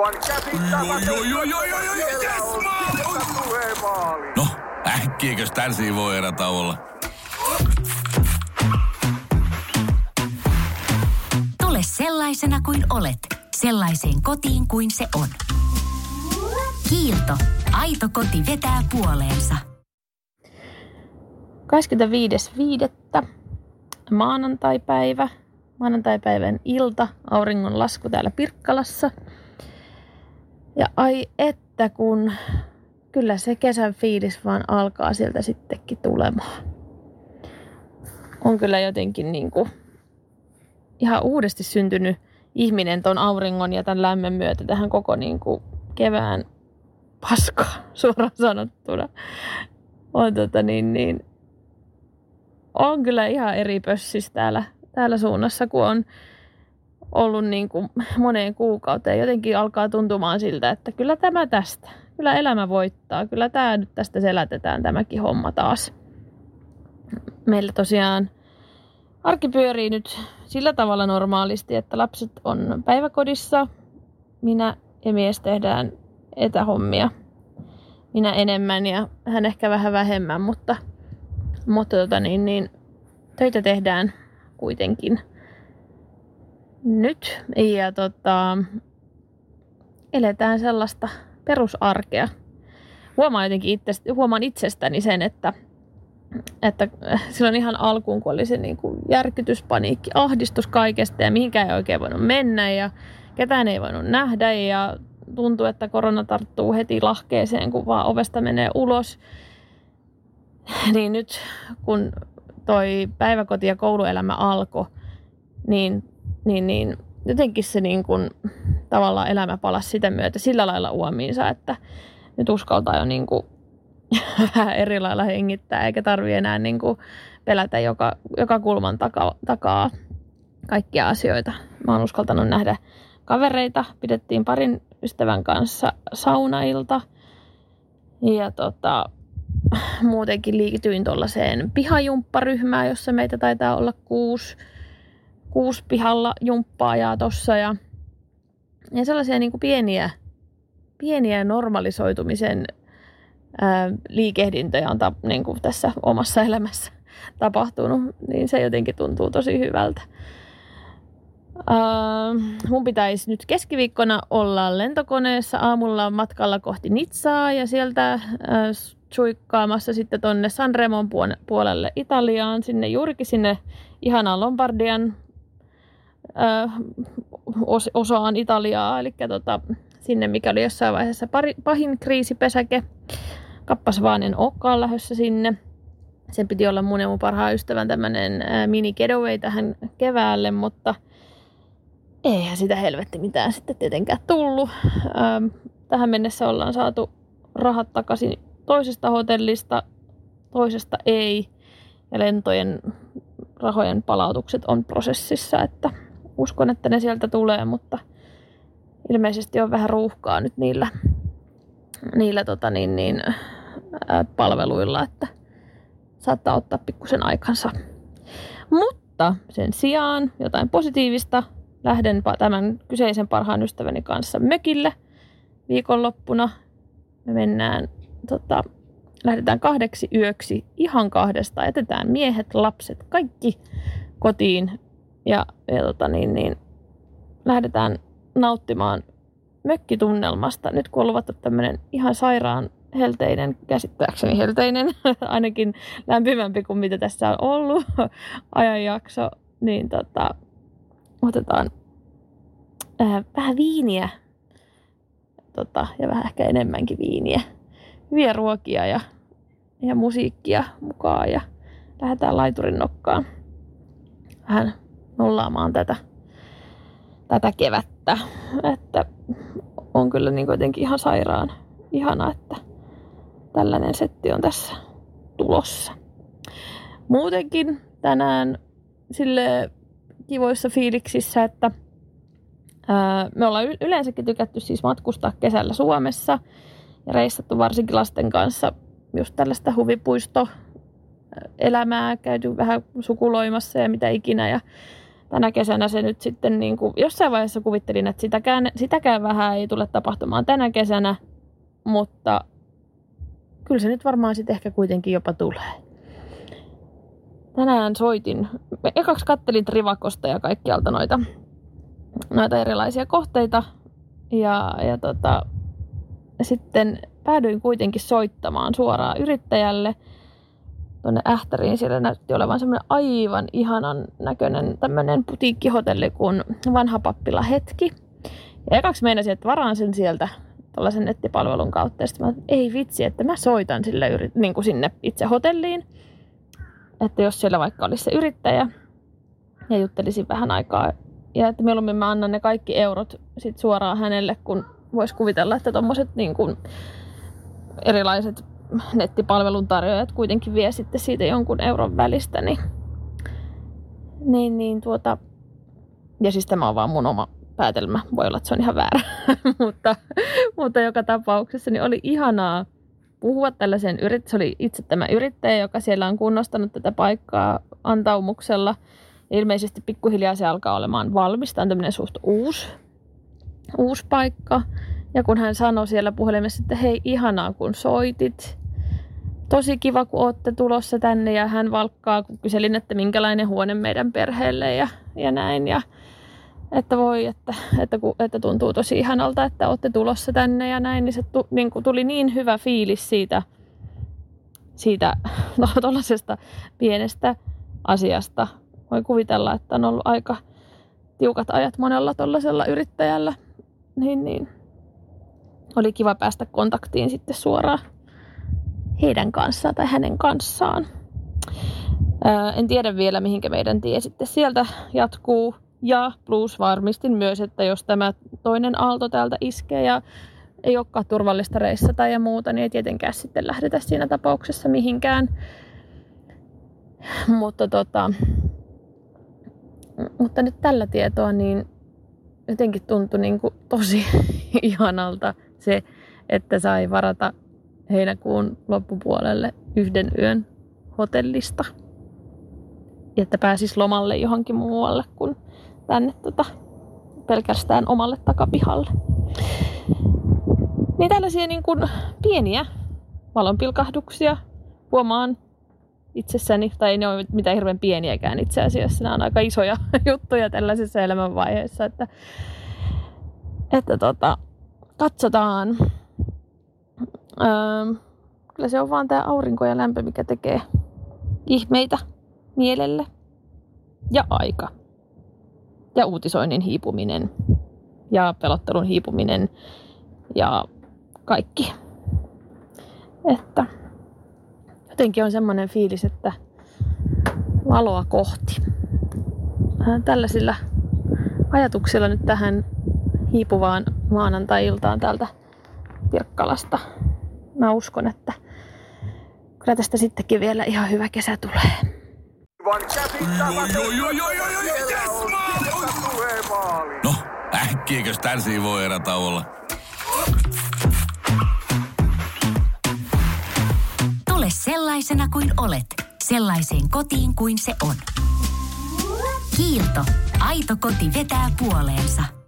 Aivan yes, maali! No, äkkiäkös tän voi erä olla? Tule sellaisena kuin olet, sellaiseen kotiin kuin se on. Kiilto. Aito koti vetää puoleensa. 25.5. maanantaipäivä. Maanantaipäivän ilta, auringon lasku täällä Pirkkalassa. Ja ai että kun kyllä se kesän fiilis vaan alkaa sieltä sittenkin tulemaan. On kyllä jotenkin niin kuin ihan uudesti syntynyt ihminen ton auringon ja tämän lämmön myötä tähän koko niin kuin kevään paskaa suoraan sanottuna. On tota niin, niin on kyllä ihan eri pössis täällä, täällä suunnassa, kun on ollut niin kuin moneen kuukauteen. Jotenkin alkaa tuntumaan siltä, että kyllä tämä tästä. Kyllä elämä voittaa. Kyllä tämä nyt tästä selätetään tämäkin homma taas. Meillä tosiaan arki pyörii nyt sillä tavalla normaalisti, että lapset on päiväkodissa. Minä ja mies tehdään etähommia. Minä enemmän ja hän ehkä vähän vähemmän, mutta, mutta tota niin, niin, töitä tehdään kuitenkin nyt. Ja tota, eletään sellaista perusarkea. Huomaan jotenkin itsestä, huomaan itsestäni sen, että, että silloin ihan alkuun, kun oli se niin kuin järkytys, paniikki, ahdistus kaikesta ja mihinkään ei oikein voinut mennä ja ketään ei voinut nähdä ja tuntuu, että korona tarttuu heti lahkeeseen, kun vaan ovesta menee ulos. Niin nyt kun toi päiväkoti- ja kouluelämä alkoi, niin, niin, niin jotenkin se niin kuin, tavallaan elämä palasi sitä myötä sillä lailla uomiinsa, että nyt uskaltaa jo niin kuin, vähän eri lailla hengittää, eikä tarvi enää niin kuin, pelätä joka, joka kulman taka, takaa kaikkia asioita. Mä oon uskaltanut nähdä kavereita, pidettiin parin ystävän kanssa saunailta. Ja tota, muutenkin liityin tuollaiseen pihajumpparyhmään, jossa meitä taitaa olla kuusi, kuusi pihalla jumppaajaa tossa ja, ja sellaisia niin kuin pieniä, pieniä normalisoitumisen ää, liikehdintöjä on ta, niin kuin tässä omassa elämässä tapahtunut, niin se jotenkin tuntuu tosi hyvältä. Uh, mun pitäisi nyt keskiviikkona olla lentokoneessa aamulla matkalla kohti Nitsaa ja sieltä uh, suikkaamassa sitten tonne Sanremon puolelle Italiaan, sinne juurikin sinne ihanaan Lombardian os- osaan Italiaa, eli tota, sinne mikä oli jossain vaiheessa pari, pahin kriisipesäke. Kappas vaan en olekaan lähdössä sinne. Sen piti olla mun ja mun parhaan ystävän tämmönen mini getaway tähän keväälle, mutta – eihän sitä helvetti mitään sitten tietenkään tullut. Tähän mennessä ollaan saatu rahat takaisin toisesta hotellista, toisesta ei. Ja lentojen rahojen palautukset on prosessissa, että uskon, että ne sieltä tulee, mutta ilmeisesti on vähän ruuhkaa nyt niillä, niillä tota niin, niin, ää, palveluilla, että saattaa ottaa pikkusen aikansa. Mutta sen sijaan jotain positiivista lähden tämän kyseisen parhaan ystäväni kanssa mökille viikonloppuna. Me mennään, tota, lähdetään kahdeksi yöksi ihan kahdesta. Jätetään miehet, lapset, kaikki kotiin ja, ja tota, niin, niin, lähdetään nauttimaan mökkitunnelmasta. Nyt kun on luvattu tämmöinen ihan sairaan helteinen, käsittääkseni helteinen, ainakin lämpimämpi kuin mitä tässä on ollut ajanjakso, niin tota, otetaan äh, vähän viiniä tota, ja vähän ehkä enemmänkin viiniä. Hyviä ruokia ja, ja musiikkia mukaan ja lähdetään laiturin nokkaan vähän nollaamaan tätä, tätä kevättä. Että on kyllä niin jotenkin ihan sairaan ihana, että tällainen setti on tässä tulossa. Muutenkin tänään sille kivoissa fiiliksissä, että me ollaan yleensäkin tykätty siis matkustaa kesällä Suomessa ja reissattu varsinkin lasten kanssa just tällaista huvipuisto elämää, käyty vähän sukuloimassa ja mitä ikinä. Ja tänä kesänä se nyt sitten niin kuin, jossain vaiheessa kuvittelin, että sitäkään, sitäkään vähän ei tule tapahtumaan tänä kesänä, mutta kyllä se nyt varmaan sitten ehkä kuitenkin jopa tulee. Tänään soitin, ekaksi kattelin Trivakosta ja kaikkialta noita, noita erilaisia kohteita ja, ja tota, sitten päädyin kuitenkin soittamaan suoraan yrittäjälle tuonne Ähtäriin. Siellä näytti olevan semmoinen aivan ihanan näköinen tämmöinen putiikkihotelli kuin Vanha Pappila Hetki. Ja ekaksi meinasin, että varaan sen sieltä tällaisen nettipalvelun kautta. Ja sitten mä, ei vitsi, että mä soitan sille yrit, niin kuin sinne itse hotelliin. Että jos siellä vaikka olisi se yrittäjä ja juttelisin vähän aikaa. Ja että mieluummin mä annan ne kaikki eurot sit suoraan hänelle, kun voisi kuvitella, että tuommoiset niin kuin erilaiset nettipalvelun tarjoajat kuitenkin vie sitten siitä jonkun euron välistä, niin, niin, niin tuota, ja siis tämä on vaan mun oma päätelmä, voi olla, että se on ihan väärä, mutta, mutta joka tapauksessa niin oli ihanaa puhua tällaisen yrit, se oli itse tämä yrittäjä, joka siellä on kunnostanut tätä paikkaa antaumuksella. Ilmeisesti pikkuhiljaa se alkaa olemaan valmis. Tämä on tämmöinen suht uusi, uusi paikka. Ja kun hän sanoi siellä puhelimessa, että hei ihanaa kun soitit, tosi kiva kun olette tulossa tänne ja hän valkkaa, kun kyselin, että minkälainen huone meidän perheelle ja, ja näin. Ja että voi, että, että, että tuntuu tosi ihanalta, että olette tulossa tänne ja näin, niin se tu, niin kuin tuli niin hyvä fiilis siitä, siitä no, pienestä asiasta. Voi kuvitella, että on ollut aika tiukat ajat monella tuollaisella yrittäjällä. Niin, niin. Oli kiva päästä kontaktiin sitten suoraan heidän kanssaan tai hänen kanssaan. Ää, en tiedä vielä, mihinkä meidän tie sitten sieltä jatkuu. Ja plus varmistin myös, että jos tämä toinen aalto täältä iskee ja ei olekaan turvallista reissata ja muuta, niin ei tietenkään sitten lähdetä siinä tapauksessa mihinkään. Mutta, tota, mutta nyt tällä tietoa niin jotenkin tuntui niin kuin tosi ihanalta se, että sai varata heinäkuun loppupuolelle yhden yön hotellista. Että pääsis lomalle johonkin muualle kuin tänne tota, pelkästään omalle takapihalle. Niin tällaisia niin kuin pieniä valonpilkahduksia huomaan itsessäni, tai ne ole mitään hirveän pieniäkään itse asiassa, nämä on aika isoja juttuja tällaisessa elämänvaiheessa, että, että tota, katsotaan. Öö, kyllä se on vaan tämä aurinko ja lämpö, mikä tekee ihmeitä mielelle ja aika ja uutisoinnin hiipuminen ja pelottelun hiipuminen ja kaikki. Että jotenkin on semmoinen fiilis, että valoa kohti. Tällaisilla ajatuksilla nyt tähän hiipuvaan maanantai-iltaan täältä Pirkkalasta. Mä uskon, että kyllä tästä sittenkin vielä ihan hyvä kesä tulee. No, äkkiäkös tän voi erätä olla? Tule sellaisena kuin olet, sellaiseen kotiin kuin se on. Kiilto. Aito koti vetää puoleensa.